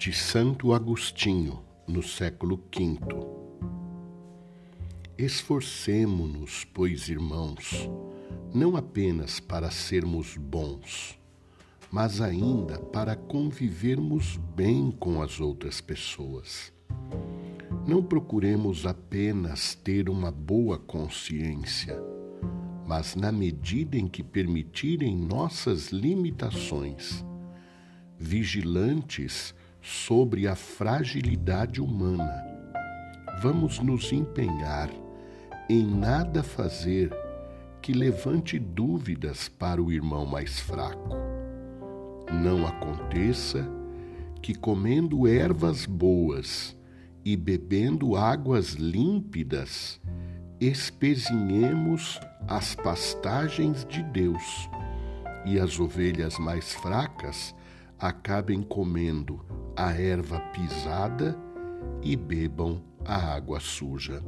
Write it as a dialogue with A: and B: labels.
A: de Santo Agostinho, no século V. Esforcemo-nos, pois, irmãos, não apenas para sermos bons, mas ainda para convivermos bem com as outras pessoas. Não procuremos apenas ter uma boa consciência, mas na medida em que permitirem nossas limitações, vigilantes sobre a fragilidade humana, vamos nos empenhar em nada fazer que levante dúvidas para o irmão mais fraco. Não aconteça que, comendo ervas boas e bebendo águas límpidas, espezinhemos as pastagens de Deus e as ovelhas mais fracas acabem comendo a erva pisada e bebam a água suja.